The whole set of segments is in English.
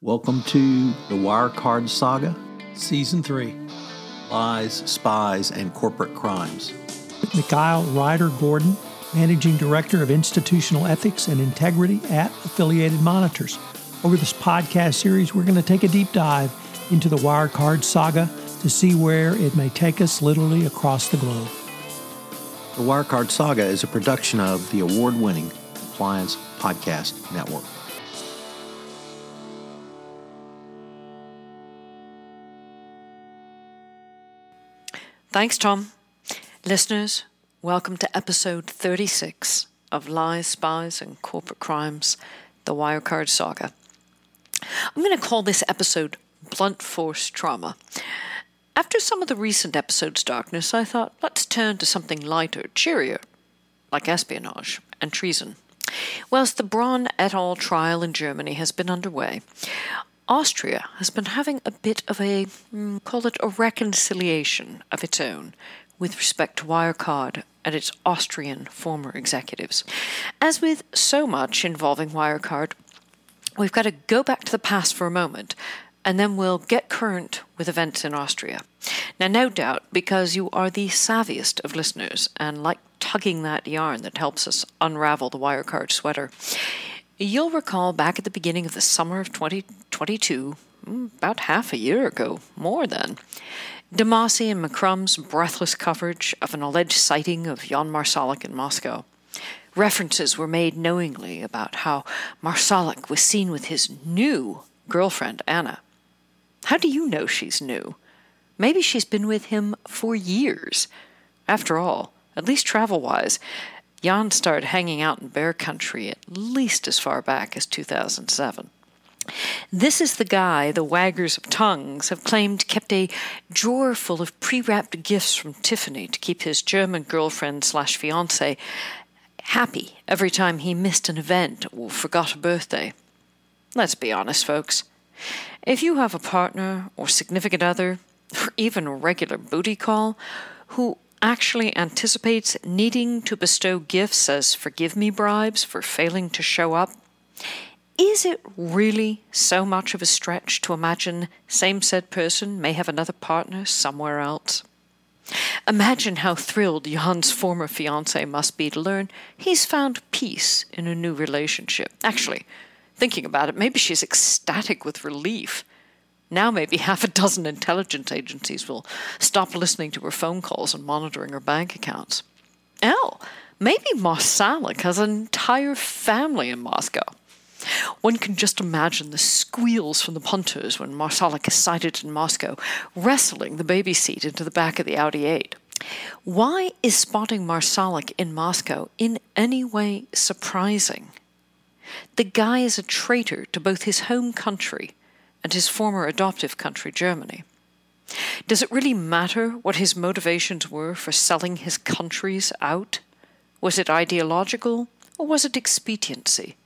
Welcome to the Wirecard Saga Season 3. Lies, Spies, and Corporate Crimes. Mikhail Reider Gordon, Managing Director of Institutional Ethics and Integrity at Affiliated Monitors. Over this podcast series, we're going to take a deep dive into the Wirecard saga to see where it may take us literally across the globe. The Wirecard Saga is a production of the award winning Compliance Podcast Network. Thanks, Tom. Listeners, welcome to episode 36 of Lies, Spies, and Corporate Crimes The Wirecard Saga. I'm going to call this episode Blunt Force Trauma. After some of the recent episodes' darkness, I thought let's turn to something lighter, cheerier, like espionage and treason. Whilst the Braun et al. trial in Germany has been underway, Austria has been having a bit of a, mm, call it a reconciliation of its own with respect to Wirecard and its Austrian former executives. As with so much involving Wirecard, we've got to go back to the past for a moment and then we'll get current with events in Austria. Now, no doubt, because you are the savviest of listeners and like tugging that yarn that helps us unravel the Wirecard sweater, You'll recall back at the beginning of the summer of 2022, mm, about half a year ago, more than, Demasi and McCrum's breathless coverage of an alleged sighting of Jan Marsalek in Moscow. References were made knowingly about how Marsalek was seen with his new girlfriend, Anna. How do you know she's new? Maybe she's been with him for years. After all, at least travel wise, Jan started hanging out in bear country at least as far back as 2007. This is the guy the waggers of tongues have claimed kept a drawer full of pre wrapped gifts from Tiffany to keep his German girlfriend slash fiance happy every time he missed an event or forgot a birthday. Let's be honest, folks. If you have a partner or significant other, or even a regular booty call, who actually anticipates needing to bestow gifts as forgive me bribes for failing to show up, is it really so much of a stretch to imagine same said person may have another partner somewhere else? Imagine how thrilled Jan's former fiancee must be to learn he's found peace in a new relationship. Actually, thinking about it, maybe she's ecstatic with relief. Now, maybe half a dozen intelligence agencies will stop listening to her phone calls and monitoring her bank accounts. Hell, maybe Marsalek has an entire family in Moscow. One can just imagine the squeals from the punters when Marsalek is sighted in Moscow, wrestling the baby seat into the back of the Audi 8. Why is spotting Marsalek in Moscow in any way surprising? The guy is a traitor to both his home country and his former adoptive country, Germany. Does it really matter what his motivations were for selling his countries out? Was it ideological or was it expediency?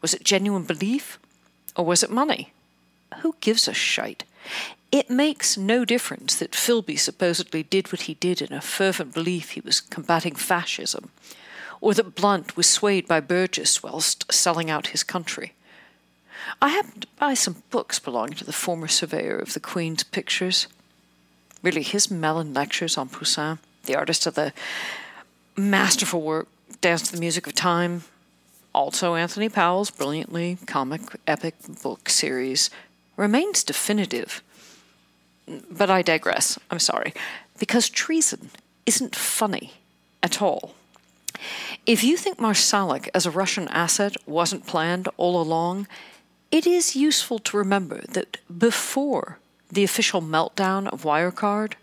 Was it genuine belief or was it money? Who gives a shite? It makes no difference that Philby supposedly did what he did in a fervent belief he was combating fascism, or that Blunt was swayed by Burgess whilst selling out his country. I happened to buy some books belonging to the former surveyor of the Queen's pictures. Really, his Mellon lectures on Poussin, the artist of the masterful work Dance to the Music of Time, also Anthony Powell's brilliantly comic epic book series, remains definitive. But I digress. I'm sorry. Because treason isn't funny at all. If you think Marsalek as a Russian asset wasn't planned all along, it is useful to remember that before the official meltdown of Wirecard,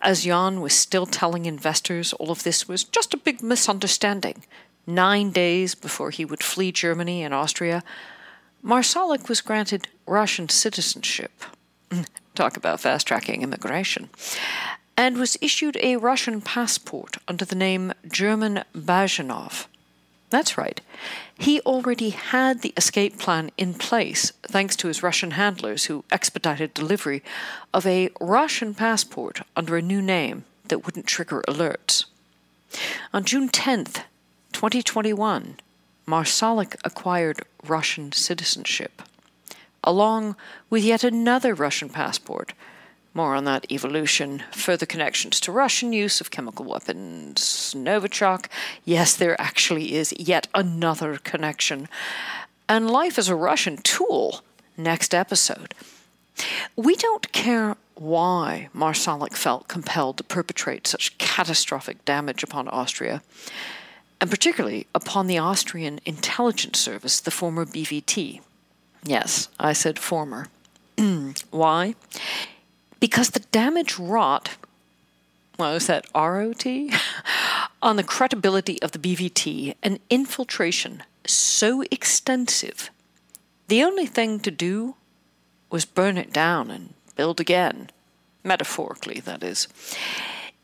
as Jan was still telling investors all of this was just a big misunderstanding, nine days before he would flee Germany and Austria, Marsalek was granted Russian citizenship. Talk about fast tracking immigration. And was issued a Russian passport under the name German Bazhanov. That's right. He already had the escape plan in place thanks to his Russian handlers who expedited delivery of a Russian passport under a new name that wouldn't trigger alerts. On June 10th, 2021, Marsalek acquired Russian citizenship, along with yet another Russian passport. More on that evolution, further connections to Russian use of chemical weapons, Novichok. Yes, there actually is yet another connection. And life as a Russian tool. Next episode. We don't care why Marsalek felt compelled to perpetrate such catastrophic damage upon Austria, and particularly upon the Austrian intelligence service, the former BVT. Yes, I said former. why? Because the damage wrought, well, is that ROT? on the credibility of the BVT, an infiltration so extensive, the only thing to do was burn it down and build again. Metaphorically, that is.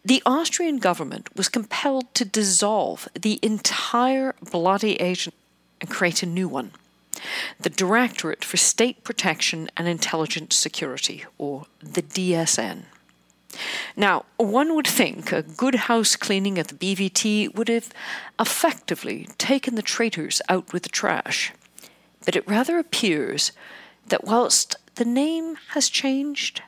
The Austrian government was compelled to dissolve the entire bloody agent and create a new one the Directorate for State Protection and Intelligence Security, or the DSN. Now, one would think a good house cleaning at the BVT would have effectively taken the traitors out with the trash, but it rather appears that whilst the name has changed.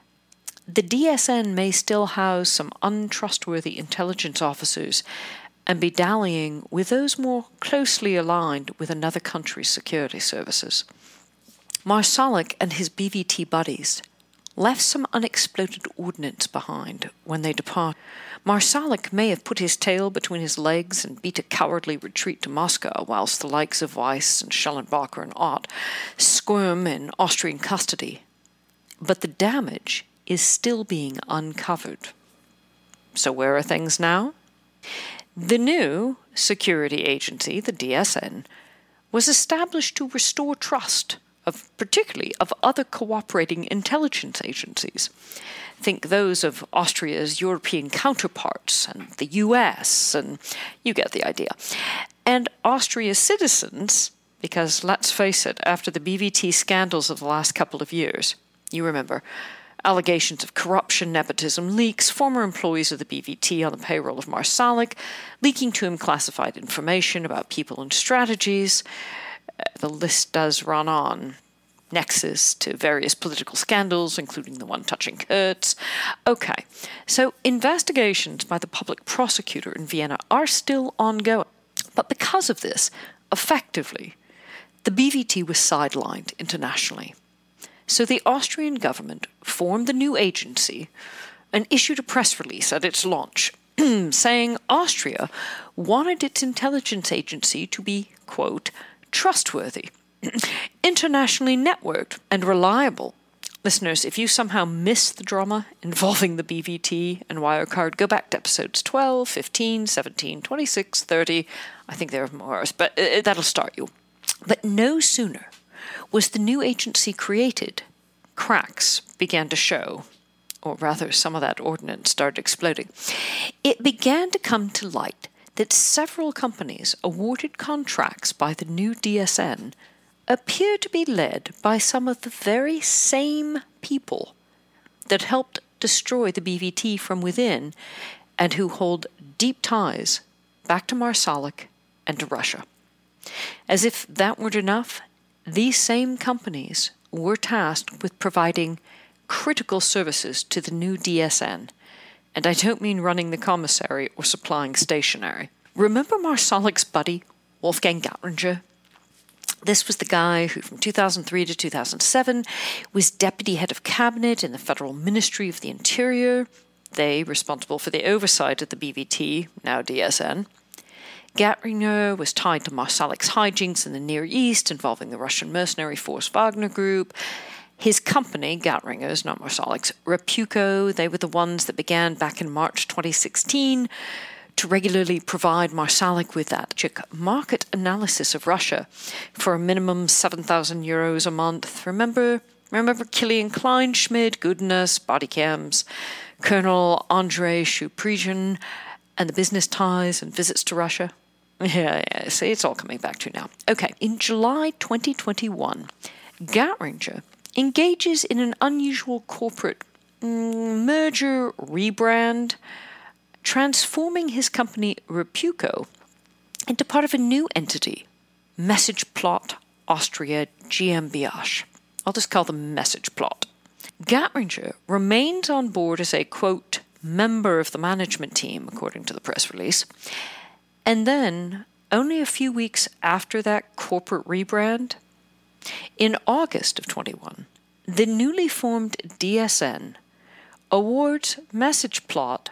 The DSN may still house some untrustworthy intelligence officers and be dallying with those more closely aligned with another country's security services. Marsalek and his BVT buddies left some unexploded ordnance behind when they departed. Marsalek may have put his tail between his legs and beat a cowardly retreat to Moscow, whilst the likes of Weiss and Schellenbacher and Ott squirm in Austrian custody. But the damage is still being uncovered. So, where are things now? The new security agency, the DSN, was established to restore trust of particularly of other cooperating intelligence agencies. Think those of Austria's European counterparts and the US, and you get the idea. And Austria's citizens, because let's face it, after the BVT scandals of the last couple of years, you remember, allegations of corruption, nepotism, leaks, former employees of the BVT on the payroll of Marsalek, leaking to him classified information about people and strategies. Uh, the list does run on nexus to various political scandals, including the one touching Kurz. Okay, so investigations by the public prosecutor in Vienna are still ongoing. But because of this, effectively, the BVT was sidelined internationally. So the Austrian government formed the new agency and issued a press release at its launch saying Austria wanted its intelligence agency to be, quote, trustworthy internationally networked and reliable. Listeners, if you somehow missed the drama involving the BVT and Wirecard, go back to episodes 12, 15, 17, 26, 30. I think there are more, but uh, that'll start you. But no sooner was the new agency created, cracks began to show, or rather, some of that ordnance started exploding. It began to come to light that several companies awarded contracts by the new DSN appear to be led by some of the very same people that helped destroy the BVT from within and who hold deep ties back to Marsalek and to Russia. As if that weren't enough, these same companies were tasked with providing critical services to the new DSN. And I don't mean running the commissary or supplying stationery. Remember Marsalek's buddy, Wolfgang Gattringer, this was the guy who, from 2003 to 2007, was deputy head of cabinet in the Federal Ministry of the Interior, they responsible for the oversight of the BVT, now DSN. Gattringer was tied to Marsalek's hijinks in the Near East involving the Russian mercenary force Wagner Group. His company, Gattringer's, not Marsalek's, Repuco, they were the ones that began back in March 2016 to regularly provide Marsalek with that market analysis of Russia for a minimum 7,000 euros a month. Remember, remember Kilian Kleinschmidt, Goodness, body cams, Colonel Andrei Shuprizhin, and the business ties and visits to Russia? Yeah, yeah, see, it's all coming back to now. Okay, in July 2021, Gattringer engages in an unusual corporate mm, merger rebrand, transforming his company Repuco into part of a new entity, MessagePlot Austria GmbH. I'll just call them MessagePlot. Gattringer remains on board as a quote member of the management team, according to the press release. And then, only a few weeks after that corporate rebrand, in August of 21, the newly formed DSN awards MessagePlot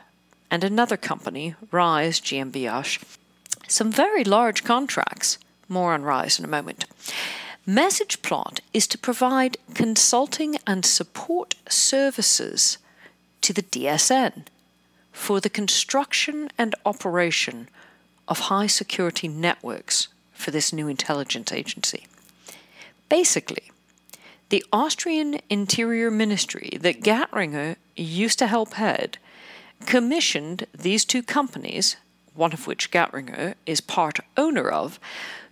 and another company, Rise GmbH, some very large contracts. More on Rise in a moment. MessagePlot is to provide consulting and support services to the DSN for the construction and operation of high security networks for this new intelligence agency. Basically, the Austrian Interior Ministry that Gattringer used to help head commissioned these two companies, one of which Gattringer is part owner of,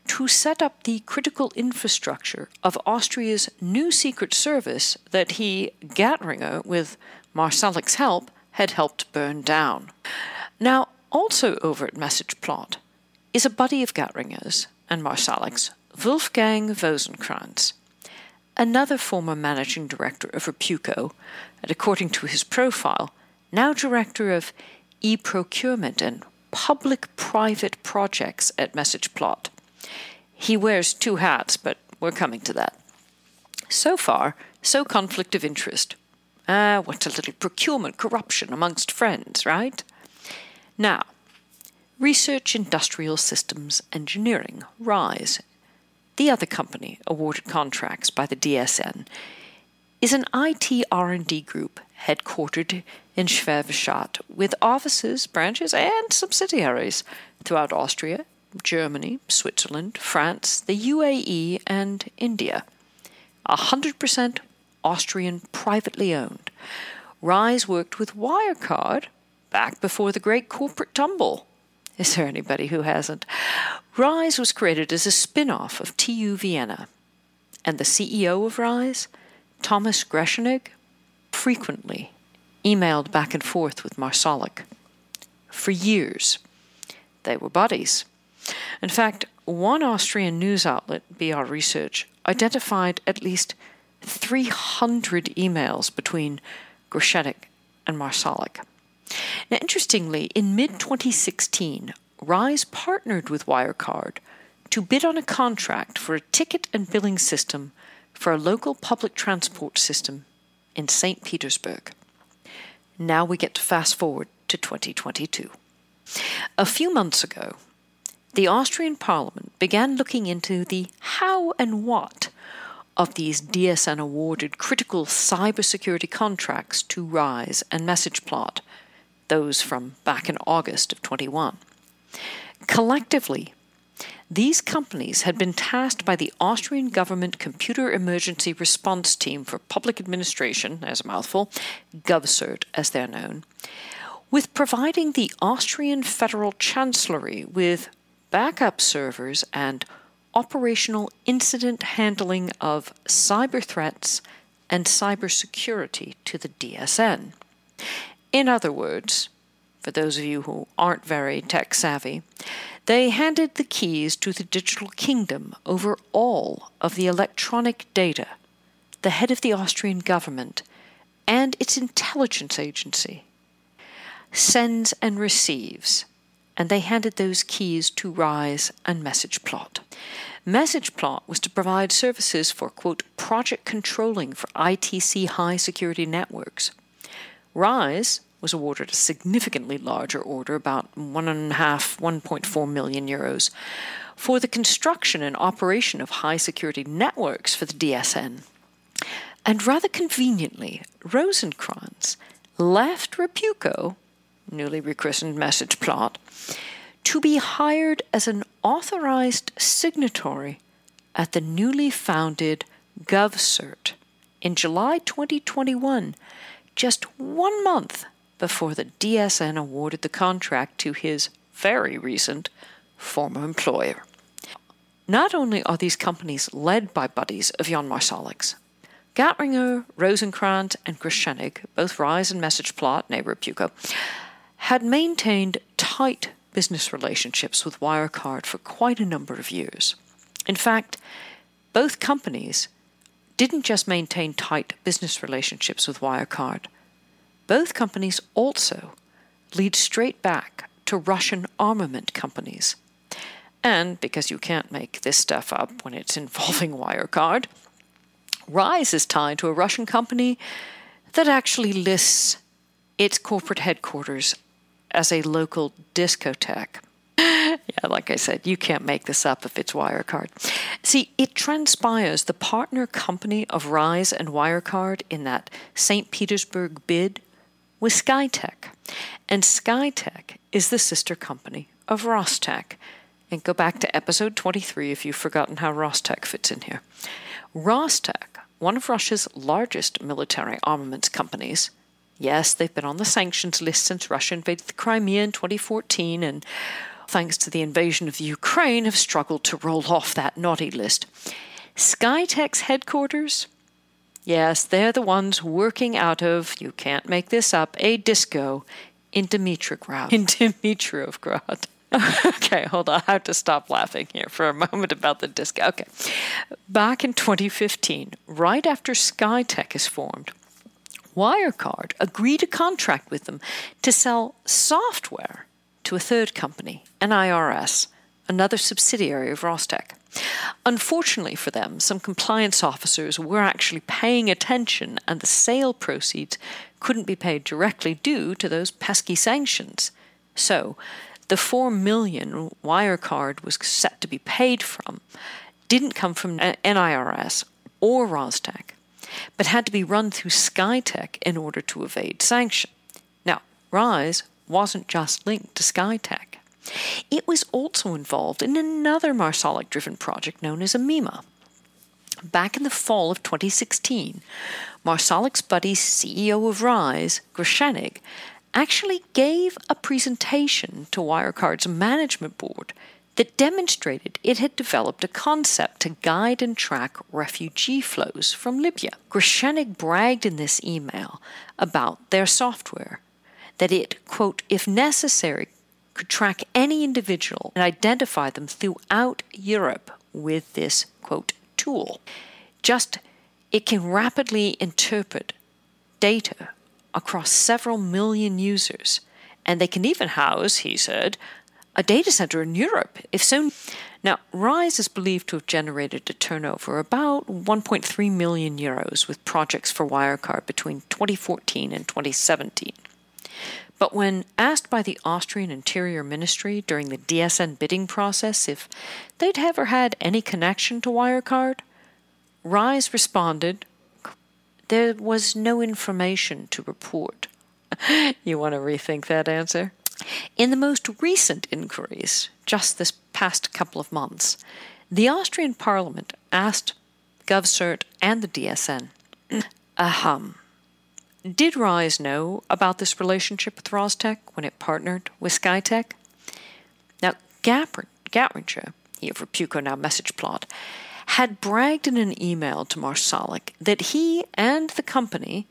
to set up the critical infrastructure of Austria's new secret service that he, Gattringer, with Marsalek's help, had helped burn down. Also over at Message Plot is a buddy of Gattringer's and Marsalek's, Wolfgang Rosenkranz, another former managing director of Repuco, and according to his profile, now director of e procurement and public private projects at Message Plot. He wears two hats, but we're coming to that. So far, so conflict of interest. Ah, what's a little procurement corruption amongst friends, right? Now, Research Industrial Systems Engineering, RISE, the other company awarded contracts by the DSN, is an IT R&D group headquartered in Schwäbisch with offices, branches, and subsidiaries throughout Austria, Germany, Switzerland, France, the UAE, and India. 100% Austrian privately owned. Rise worked with Wirecard back before the great corporate tumble. Is there anybody who hasn't? Rise was created as a spin off of TU Vienna, and the CEO of Rise, Thomas Grechenig, frequently emailed back and forth with Marsalek. For years, they were buddies. In fact, one Austrian news outlet, BR Research, identified at least 300 emails between Grechenig and Marsalek. Now, interestingly, in mid 2016, Rise partnered with Wirecard to bid on a contract for a ticket and billing system for a local public transport system in St. Petersburg. Now we get to fast forward to 2022. A few months ago, the Austrian Parliament began looking into the how and what of these DSN awarded critical cybersecurity contracts to Rise and MessagePlot, those from back in August of 21. Collectively, these companies had been tasked by the Austrian Government Computer Emergency Response Team for Public Administration, as a mouthful, GovCert as they're known, with providing the Austrian Federal Chancellery with backup servers and operational incident handling of cyber threats and cybersecurity to the DSN. In other words, for those of you who aren't very tech savvy, they handed the keys to the digital kingdom over all of the electronic data, the head of the Austrian government, and its intelligence agency sends and receives, and they handed those keys to Rise and MessagePlot. MessagePlot was to provide services for, quote, project controlling for ITC high security networks. Rise was awarded a significantly larger order, about one and a half, 1.4 million euros, for the construction and operation of high security networks for the DSN. And rather conveniently, Rosenkranz left Repuco newly rechristened Message Plot, to be hired as an authorized signatory at the newly founded GovCert in July 2021, just one month before the DSN awarded the contract to his very recent former employer. Not only are these companies led by buddies of Jan Marsalek's, Gattringer, Rosenkranz, and Grechenig, both Rise and Message Plot, neighbor of Puco, had maintained tight business relationships with Wirecard for quite a number of years. In fact, both companies didn't just maintain tight business relationships with Wirecard, both companies also lead straight back to Russian armament companies. And because you can't make this stuff up when it's involving Wirecard, Rise is tied to a Russian company that actually lists its corporate headquarters as a local discotheque. yeah, like I said, you can't make this up if it's Wirecard. See, it transpires the partner company of Rise and Wirecard in that St. Petersburg bid was Skytech. And Skytech is the sister company of Rostec. And go back to episode 23 if you've forgotten how Rostec fits in here. Rostec, one of Russia's largest military armaments companies, yes, they've been on the sanctions list since Russia invaded the Crimea in 2014 and thanks to the invasion of the Ukraine, have struggled to roll off that naughty list. Skytech's headquarters Yes, they're the ones working out of, you can't make this up, a disco in Dimitrograd. In Dimitrovgrad. okay, hold on. I have to stop laughing here for a moment about the disco. Okay. Back in 2015, right after Skytech is formed, Wirecard agreed a contract with them to sell software to a third company, NIRS, another subsidiary of Rostec. Unfortunately for them, some compliance officers were actually paying attention and the sale proceeds couldn't be paid directly due to those pesky sanctions. So, the 4 million Wirecard was set to be paid from didn't come from NIRS or Rostec, but had to be run through Skytech in order to evade sanction. Now, Rise wasn't just linked to Skytech. It was also involved in another Marsalek driven project known as AMIMA. Back in the fall of 2016, Marsalek's buddy, CEO of Rise, Grechenig, actually gave a presentation to Wirecard's management board that demonstrated it had developed a concept to guide and track refugee flows from Libya. Grechenig bragged in this email about their software that it, quote, if necessary, could track any individual and identify them throughout Europe with this, quote, tool. Just, it can rapidly interpret data across several million users. And they can even house, he said, a data center in Europe, if so. Now, Rise is believed to have generated a turnover of about 1.3 million euros with projects for Wirecard between 2014 and 2017. But when asked by the Austrian Interior Ministry during the DSN bidding process if they'd ever had any connection to Wirecard, Rise responded, There was no information to report. you want to rethink that answer? In the most recent inquiries, just this past couple of months, the Austrian Parliament asked GovCert and the DSN, ahem, did Rise know about this relationship with Rostec when it partnered with Skytech? Now, Gattringer, here for Puco Now Message Plot, had bragged in an email to Marsalek that he and the company,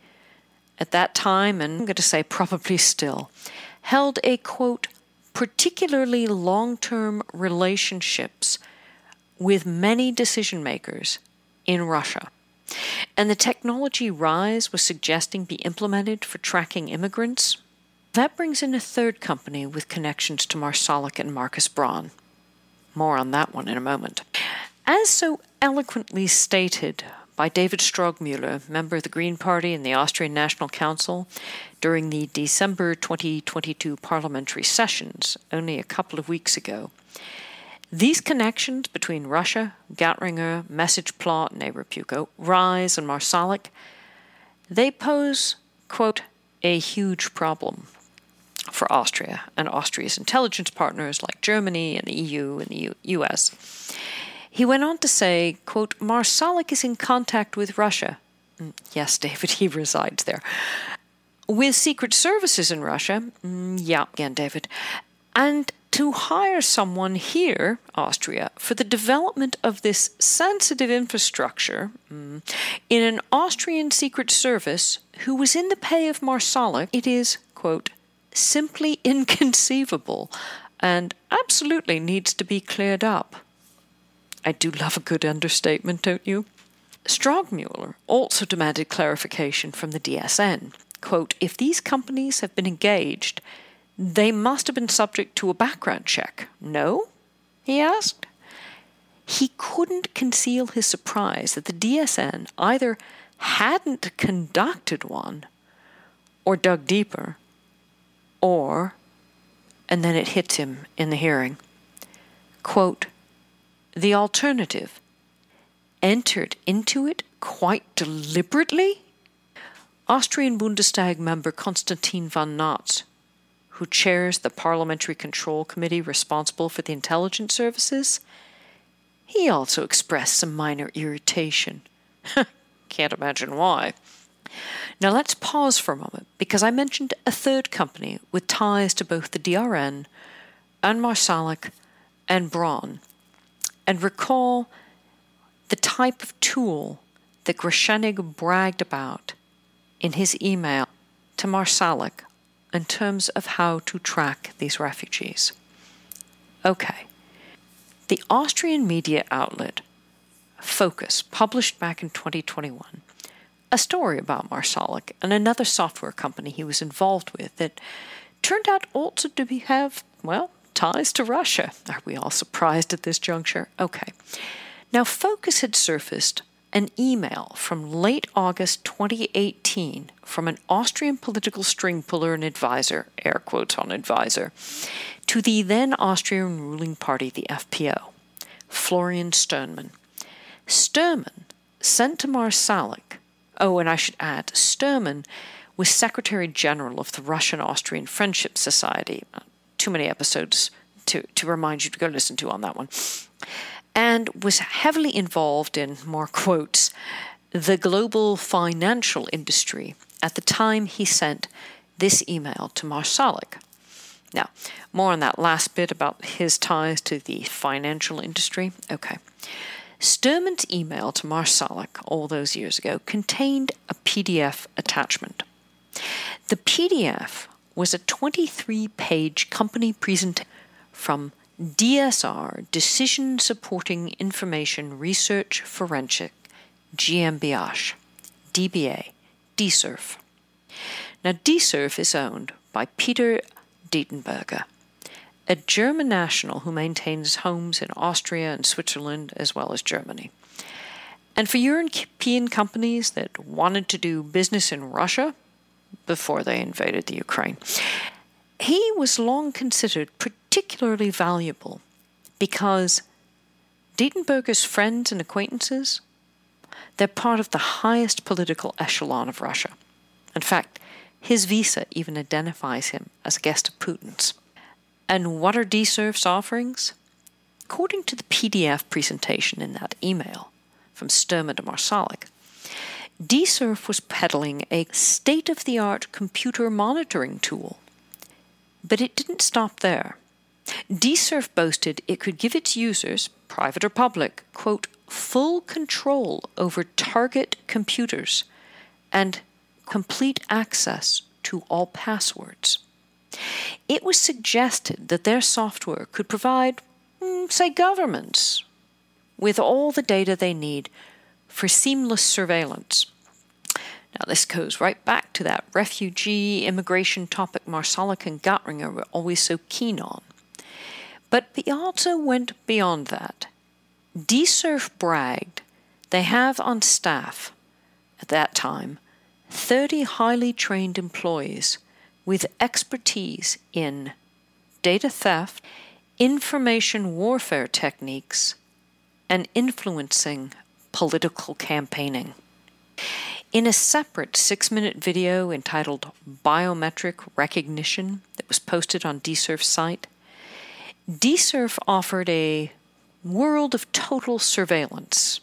at that time, and I'm going to say probably still, held a quote, particularly long term relationships with many decision makers in Russia. And the technology Rise was suggesting be implemented for tracking immigrants? That brings in a third company with connections to Marsalek and Marcus Braun. More on that one in a moment. As so eloquently stated by David Stögmüller, member of the Green Party and the Austrian National Council, during the December 2022 parliamentary sessions only a couple of weeks ago, these connections between Russia, Gattringer, Message Plot, Neighbor Puco, Rise, and Marsalek, they pose, quote, a huge problem. for Austria and Austria's intelligence partners like Germany and the EU and the U- US. He went on to say, quote, Marsalek is in contact with Russia. Mm, yes, David, he resides there. With secret services in Russia. Mm, yeah, again, David. And to hire someone here, Austria, for the development of this sensitive infrastructure mm, in an Austrian secret service who was in the pay of Marsalek, it is, quote, simply inconceivable and absolutely needs to be cleared up. I do love a good understatement, don't you? Stögmüller also demanded clarification from the DSN. Quote, if these companies have been engaged, they must have been subject to a background check. No? he asked. He couldn't conceal his surprise that the DSN either hadn't conducted one or dug deeper, or, and then it hits him in the hearing. Quote, the alternative entered into it quite deliberately? Austrian Bundestag member Konstantin von Notz, who chairs the Parliamentary Control Committee responsible for the intelligence services, he also expressed some minor irritation. Can't imagine why. Now let's pause for a moment because I mentioned a third company with ties to both the DSN and Marsalek and Braun, and recall the type of tool that Grechenig bragged about in his email to Marsalek in terms of how to track these refugees. Okay. The Austrian media outlet Focus published back in 2021 a story about Marsalek and another software company he was involved with that turned out also to be, have, well, ties to Russia. Are we all surprised at this juncture? Okay. Now, Focus had surfaced an email from late August 2018 from an Austrian political string puller and advisor, air quotes on advisor, to the then Austrian ruling party, the FPO, Florian Stermann. Stermann sent to Marsalek, oh, and I should add, Stermann was Secretary General of the Russian Austrian Friendship Society. Too many episodes to, to remind you to go listen to on that one and was heavily involved in, more quotes, the global financial industry at the time he sent this email to Marsalek. Now, more on that last bit about his ties to the financial industry. Okay. Stermann's email to Marsalek all those years ago contained a PDF attachment. The PDF was a 23 page company presentation from DSR, Decision Supporting Information Research Forensic, GmbH, DBA, DSIRF. Now, DSIRF is owned by Peter Dietenberger, a German national who maintains homes in Austria and Switzerland as well as Germany. And for European companies that wanted to do business in Russia before they invaded the Ukraine, he was long considered particularly valuable because Dietenberger's friends and acquaintances, they're part of the highest political echelon of Russia. In fact, his visa even identifies him as a guest of Putin's. And what are DSIRF's offerings? According to the PDF presentation in that email from Stermann to Marsalek, DSIRF was peddling a state of the art computer monitoring tool but it didn't stop there. DSIRF boasted it could give its users, private or public, quote, full control over target computers and complete access to all passwords. It was suggested that their software could provide, mm, say, governments with all the data they need for seamless surveillance. Now, this goes right back to that refugee immigration topic Marsalek and Gattringer were always so keen on. But also went beyond that. DSIRF bragged they have on staff, at that time, 30 highly trained employees with expertise in data theft, information warfare techniques, and influencing political campaigning. In a separate six minute video entitled Biometric Recognition that was posted on DSIRF's site, DSIRF offered a world of total surveillance.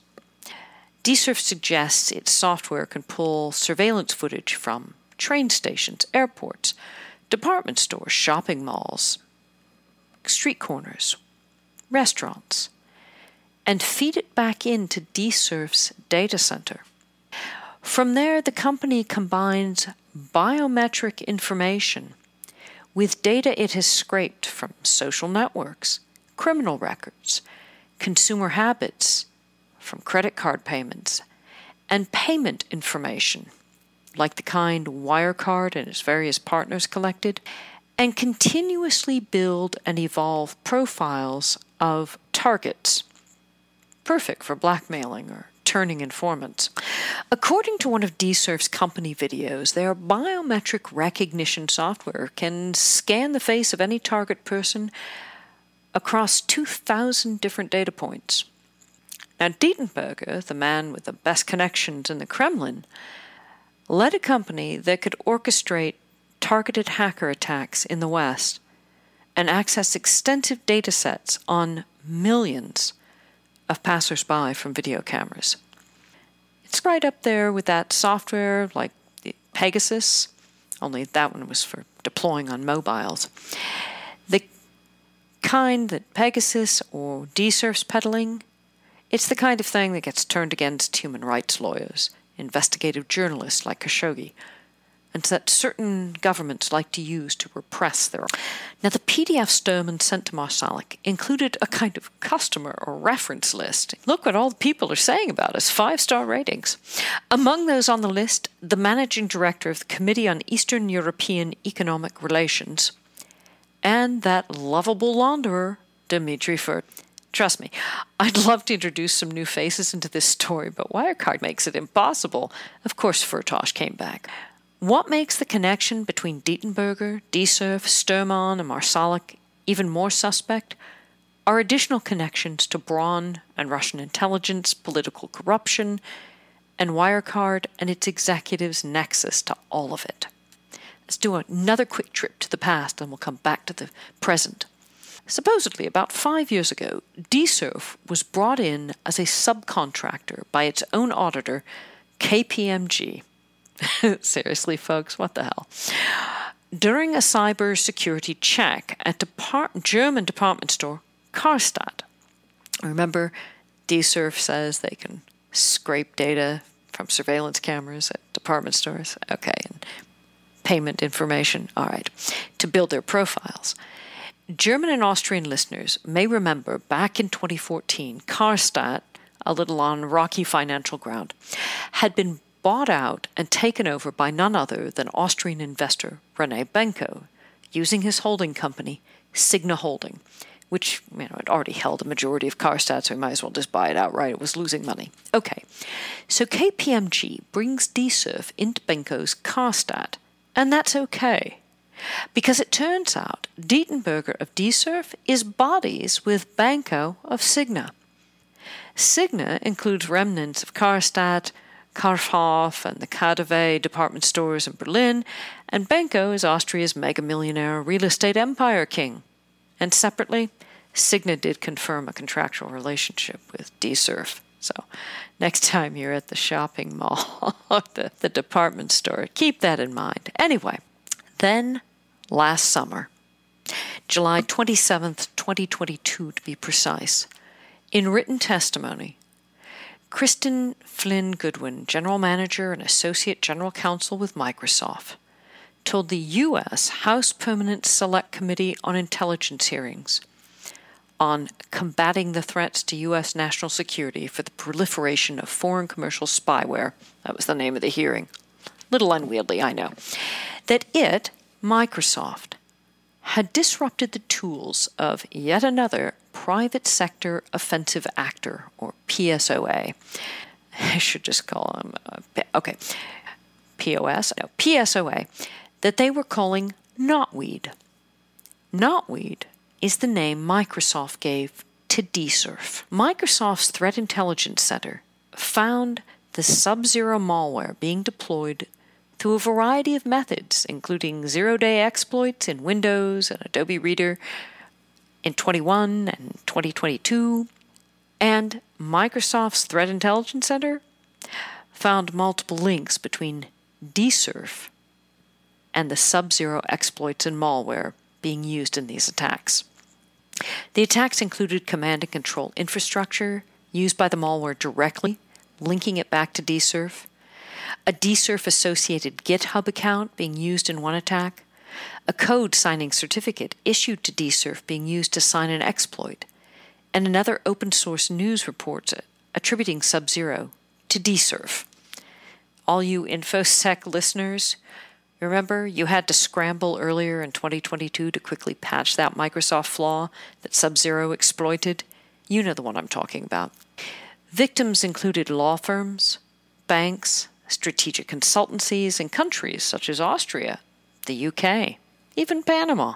DSIRF suggests its software can pull surveillance footage from train stations, airports, department stores, shopping malls, street corners, restaurants, and feed it back into DSIRF's data center. From there, the company combines biometric information with data it has scraped from social networks, criminal records, consumer habits, from credit card payments, and payment information, like the kind Wirecard and its various partners collected, and continuously build and evolve profiles of targets. Perfect for blackmailing or turning informants. According to one of DSIRF's company videos, their biometric recognition software can scan the face of any target person across 2,000 different data points. Now, Dietenberger, the man with the best connections in the Kremlin, led a company that could orchestrate targeted hacker attacks in the West and access extensive data sets on millions of passersby from video cameras. It's right up there with that software like Pegasus, only that one was for deploying on mobiles. The kind that Pegasus or DSIRF's peddling, it's the kind of thing that gets turned against human rights lawyers, investigative journalists like Khashoggi, and that certain governments like to use to repress their. Now, the PDF Stermann sent to Marsalek included a kind of customer or reference list. Look what all the people are saying about us five star ratings. Among those on the list, the managing director of the Committee on Eastern European Economic Relations, and that lovable launderer, Dmitry Furt. Trust me, I'd love to introduce some new faces into this story, but Wirecard makes it impossible. Of course, Firtash came back. What makes the connection between Dietenberger, DSIRF, Stermann, and Marsalek even more suspect are additional connections to Braun and Russian intelligence, political corruption, and Wirecard and its executives' nexus to all of it. Let's do another quick trip to the past and we'll come back to the present. Supposedly, about five years ago, DSIRF was brought in as a subcontractor by its own auditor, KPMG. Seriously, folks, what the hell? During a cybersecurity check at depart- German department store Karstadt, remember, DSIRF says they can scrape data from surveillance cameras at department stores. Okay, and payment information. All right, to build their profiles. German and Austrian listeners may remember back in 2014, Karstadt, a little on rocky financial ground, had been bought out and taken over by none other than Austrian investor Rene Benko, using his holding company, Signa Holding, which you know had already held a majority of Karstadt, so we might as well just buy it outright. It was losing money. Okay, so KPMG brings DSIRF into Benko's Karstadt, and that's okay. Because it turns out Dietenberger of DSIRF is bodies with Benko of Signa. Signa includes remnants of Karstadt, Kaufhof and the KaDeWe department stores in Berlin, and Benko is Austria's mega millionaire real estate empire king. And separately, Signa did confirm a contractual relationship with DSIRF. So next time you're at the shopping mall the, the department store, keep that in mind. Anyway, then last summer, July 27th, 2022 to be precise, in written testimony, Cristin Flynn Goodwin, General Manager and Associate General Counsel with Microsoft, told the U.S. House Permanent Select Committee on Intelligence hearings on combating the threats to U.S. national security for the proliferation of foreign commercial spyware. That was the name of the hearing. Little unwieldy, I know. That it, Microsoft, had disrupted the tools of yet another private sector offensive actor, or PSOA. I should just call them, uh, okay, POS, no, PSOA, that they were calling Knotweed. Knotweed is the name Microsoft gave to DSIRF. Microsoft's Threat Intelligence Center found the Sub Zero malware being deployed through a variety of methods, including zero day exploits in Windows and Adobe Reader in 21 and 2022, and Microsoft's Threat Intelligence Center found multiple links between DSIRF and the Sub Zero exploits and malware being used in these attacks. The attacks included command and control infrastructure used by the malware directly, linking it back to DSIRF, a DSIRF associated GitHub account being used in one attack, a code signing certificate issued to DSIRF being used to sign an exploit, and another open source news report attributing Sub Zero to DSIRF. All you InfoSec listeners, remember you had to scramble earlier in 2022 to quickly patch that Microsoft flaw that Sub Zero exploited? You know the one I'm talking about. Victims included law firms, banks, strategic consultancies, in countries such as Austria, the UK, even Panama.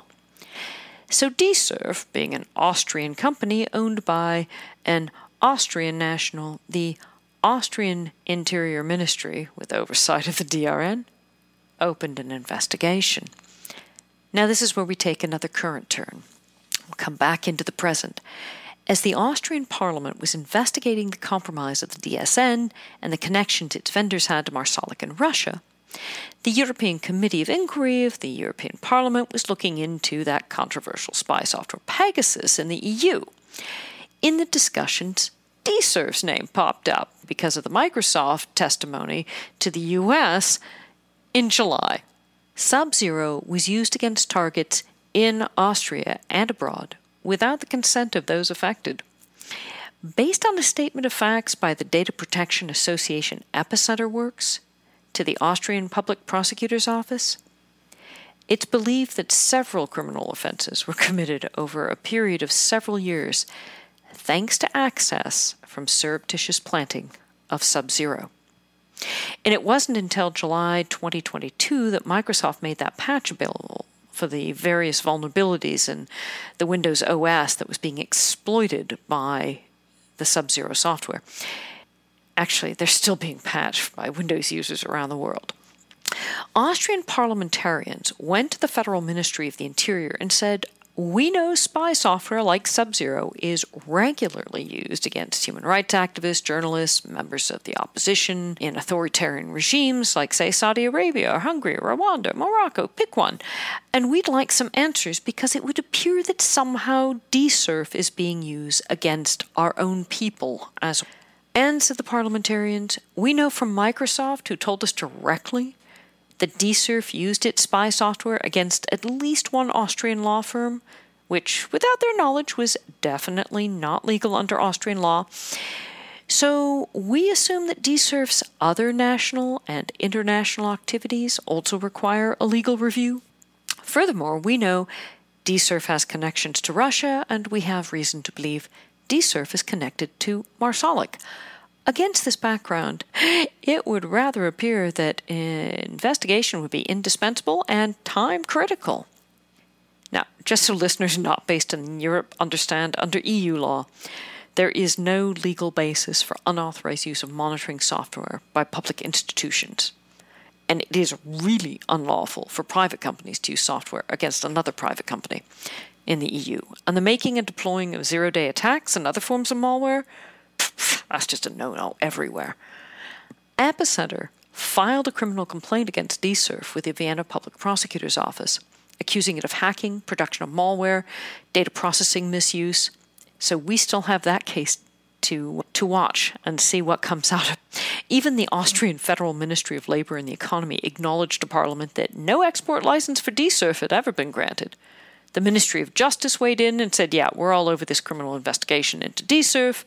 So DSIRF, being an Austrian company owned by an Austrian national, the Austrian Interior Ministry, with oversight of the DSN, opened an investigation. Now, this is where we take another current turn. We'll come back into the present. As the Austrian parliament was investigating the compromise of the DSN and the connections its vendors had to Marsalek in Russia, the European Committee of Inquiry of the European Parliament was looking into that controversial spy software Pegasus in the EU. In the discussions, DSIRF's name popped up because of the Microsoft testimony to the US in July. Sub Zero was used against targets in Austria and abroad without the consent of those affected. Based on a statement of facts by the Data Protection Association Epicenter Works to the Austrian Public Prosecutor's Office, it's believed that several criminal offenses were committed over a period of several years thanks to access from surreptitious planting of Sub Zero. And it wasn't until July 2022 that Microsoft made that patch available for the various vulnerabilities in the Windows OS that was being exploited by the Sub Zero software. Actually, they're still being patched by Windows users around the world. Austrian parliamentarians went to the Federal Ministry of the Interior and said, we know spy software like Sub Zero is regularly used against human rights activists, journalists, members of the opposition in authoritarian regimes like, say, Saudi Arabia or Hungary or Rwanda, Morocco, pick one. And we'd like some answers because it would appear that somehow DSIRF is being used against our own people as and said the parliamentarians, we know from Microsoft, who told us directly that DSIRF used its spy software against at least one Austrian law firm, which, without their knowledge, was definitely not legal under Austrian law. So we assume that DSIRF's other national and international activities also require a legal review. Furthermore, we know DSIRF has connections to Russia, and we have reason to believe DSIRF is connected to Marsalek, Against this background, it would rather appear that investigation would be indispensable and time critical. Now, just so listeners not based in Europe understand, under EU law, there is no legal basis for unauthorized use of monitoring software by public institutions. And it is really unlawful for private companies to use software against another private company in the EU. And the making and deploying of zero day attacks and other forms of malware that's just a no no everywhere. Epicenter filed a criminal complaint against DSIRF with the Vienna Public Prosecutor's Office, accusing it of hacking, production of malware, data processing misuse. So we still have that case to to watch and see what comes out of. Even the Austrian Federal Ministry of Labor and the Economy acknowledged to Parliament that no export license for DSIRF had ever been granted. The Ministry of Justice weighed in and said, "Yeah, we're all over this criminal investigation into DSIRF."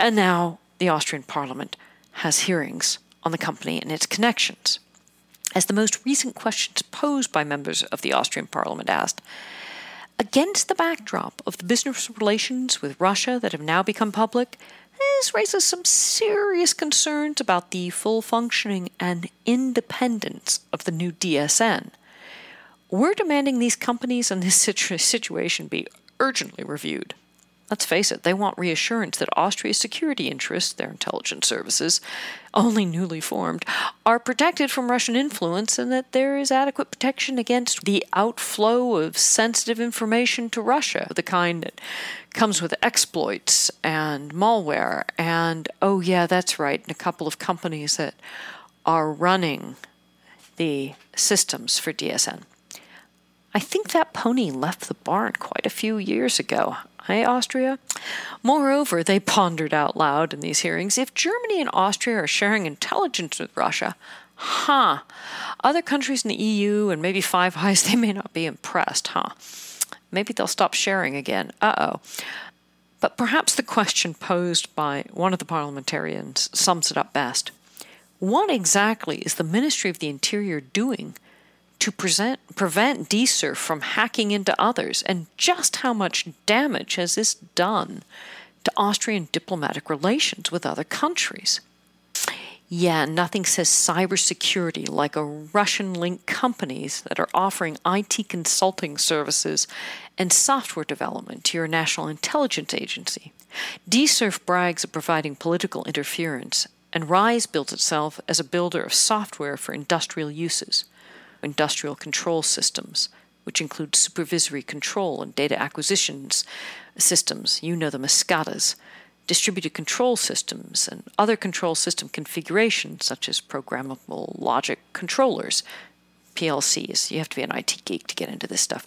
And now the Austrian parliament has hearings on the company and its connections. As the most recent questions posed by members of the Austrian parliament asked, against the backdrop of the business relations with Russia that have now become public, this raises some serious concerns about the full functioning and independence of the new DSN. We're demanding these companies and this situation be urgently reviewed. Let's face it, they want reassurance that Austria's security interests, their intelligence services, only newly formed, are protected from Russian influence and that there is adequate protection against the outflow of sensitive information to Russia, the kind that comes with exploits and malware. And oh, yeah, that's right, and a couple of companies that are running the systems for DSN. I think that pony left the barn quite a few years ago. Hey, Austria? Moreover, they pondered out loud in these hearings if Germany and Austria are sharing intelligence with Russia, huh? Other countries in the EU and maybe Five Eyes, they may not be impressed, huh? Maybe they'll stop sharing again. Uh oh. But perhaps the question posed by one of the parliamentarians sums it up best. What exactly is the Ministry of the Interior doing to present, prevent DSIRF from hacking into others, and just how much damage has this done to Austrian diplomatic relations with other countries? Yeah, nothing says cybersecurity like a Russian linked companies that are offering IT consulting services and software development to your national intelligence agency. DSIRF brags of providing political interference, and RISE builds itself as a builder of software for industrial uses industrial control systems, which include supervisory control and data acquisitions systems. You know them as SCADAs, distributed control systems, and other control system configurations, such as programmable logic controllers, PLCs. You have to be an IT geek to get into this stuff.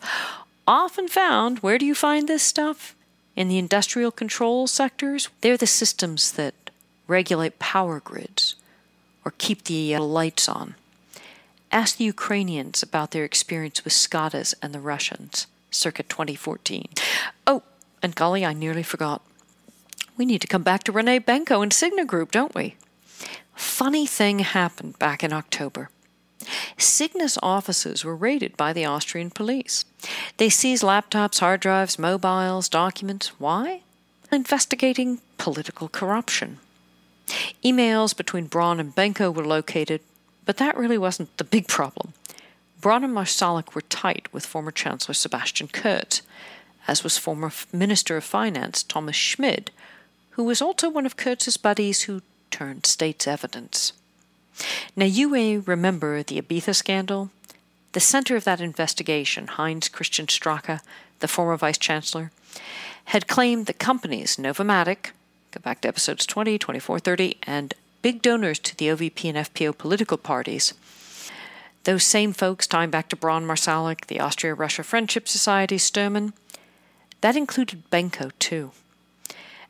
Often found, where do you find this stuff? In the industrial control sectors. They're the systems that regulate power grids or keep the uh, lights on. Ask the Ukrainians about their experience with SCADAs and the Russians, circa 2014. Oh, and golly, I nearly forgot. We need to come back to Rene Benko and Signa Group, don't we? Funny thing happened back in October. Signa's offices were raided by the Austrian police. They seized laptops, hard drives, mobiles, documents. Why? Investigating political corruption. Emails between Braun and Benko were located, but that really wasn't the big problem. Braun and Marsalek were tight with former Chancellor Sebastian Kurz, as was former Minister of Finance Thomas Schmid, who was also one of Kurz's buddies who turned state's evidence. Now, you may remember the Ibiza scandal. The center of that investigation, Heinz Christian Strache, the former vice chancellor, had claimed that companies Novomatic, go back to episodes 20, 24, 30, and big donors to the OVP and FPO political parties. Those same folks, tying back to Braun Marsalek, the Austria Russia Friendship Society, Stermann, that included Benko too.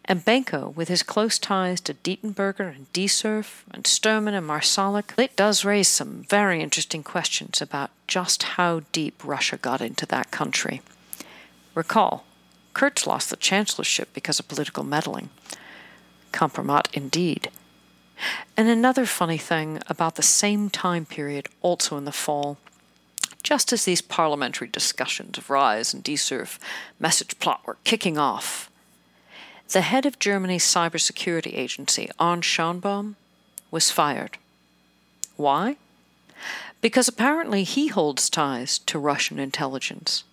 And Benko, with his close ties to Dietenberger and DSIRF and Stermann and Marsalek, it does raise some very interesting questions about just how deep Russia got into that country. Recall, Kurz lost the chancellorship because of political meddling. Compromat indeed. And another funny thing about the same time period, also in the fall, just as these parliamentary discussions of Rise and DSIRF message plot were kicking off, the head of Germany's cybersecurity agency, Arne Schönbohm, was fired. Why? Because apparently he holds ties to Russian intelligence.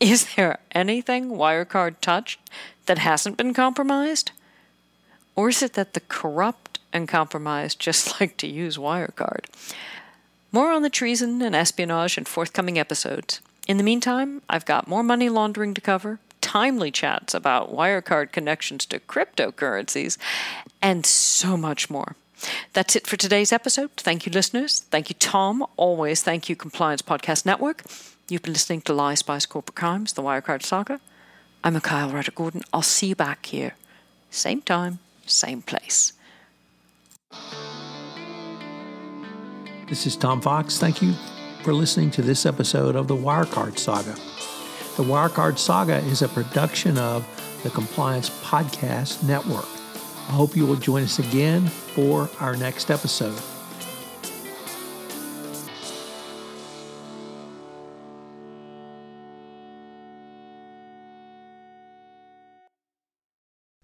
Is there anything Wirecard touched that hasn't been compromised? Or is it that the corrupt and compromised just like to use Wirecard. More on the treason and espionage in forthcoming episodes. In the meantime, I've got more money laundering to cover, timely chats about Wirecard connections to cryptocurrencies, and so much more. That's it for today's episode. Thank you, listeners. Thank you, Tom. Always thank you, Compliance Podcast Network. You've been listening to Lies, Spies, Corporate Crimes, the Wirecard Saga. I'm Mikhail Reider Gordon. I'll see you back here. Same time, same place. This is Tom Fox. Thank you for listening to this episode of the Wirecard Saga. The Wirecard Saga is a production of the Compliance Podcast Network. I hope you will join us again for our next episode.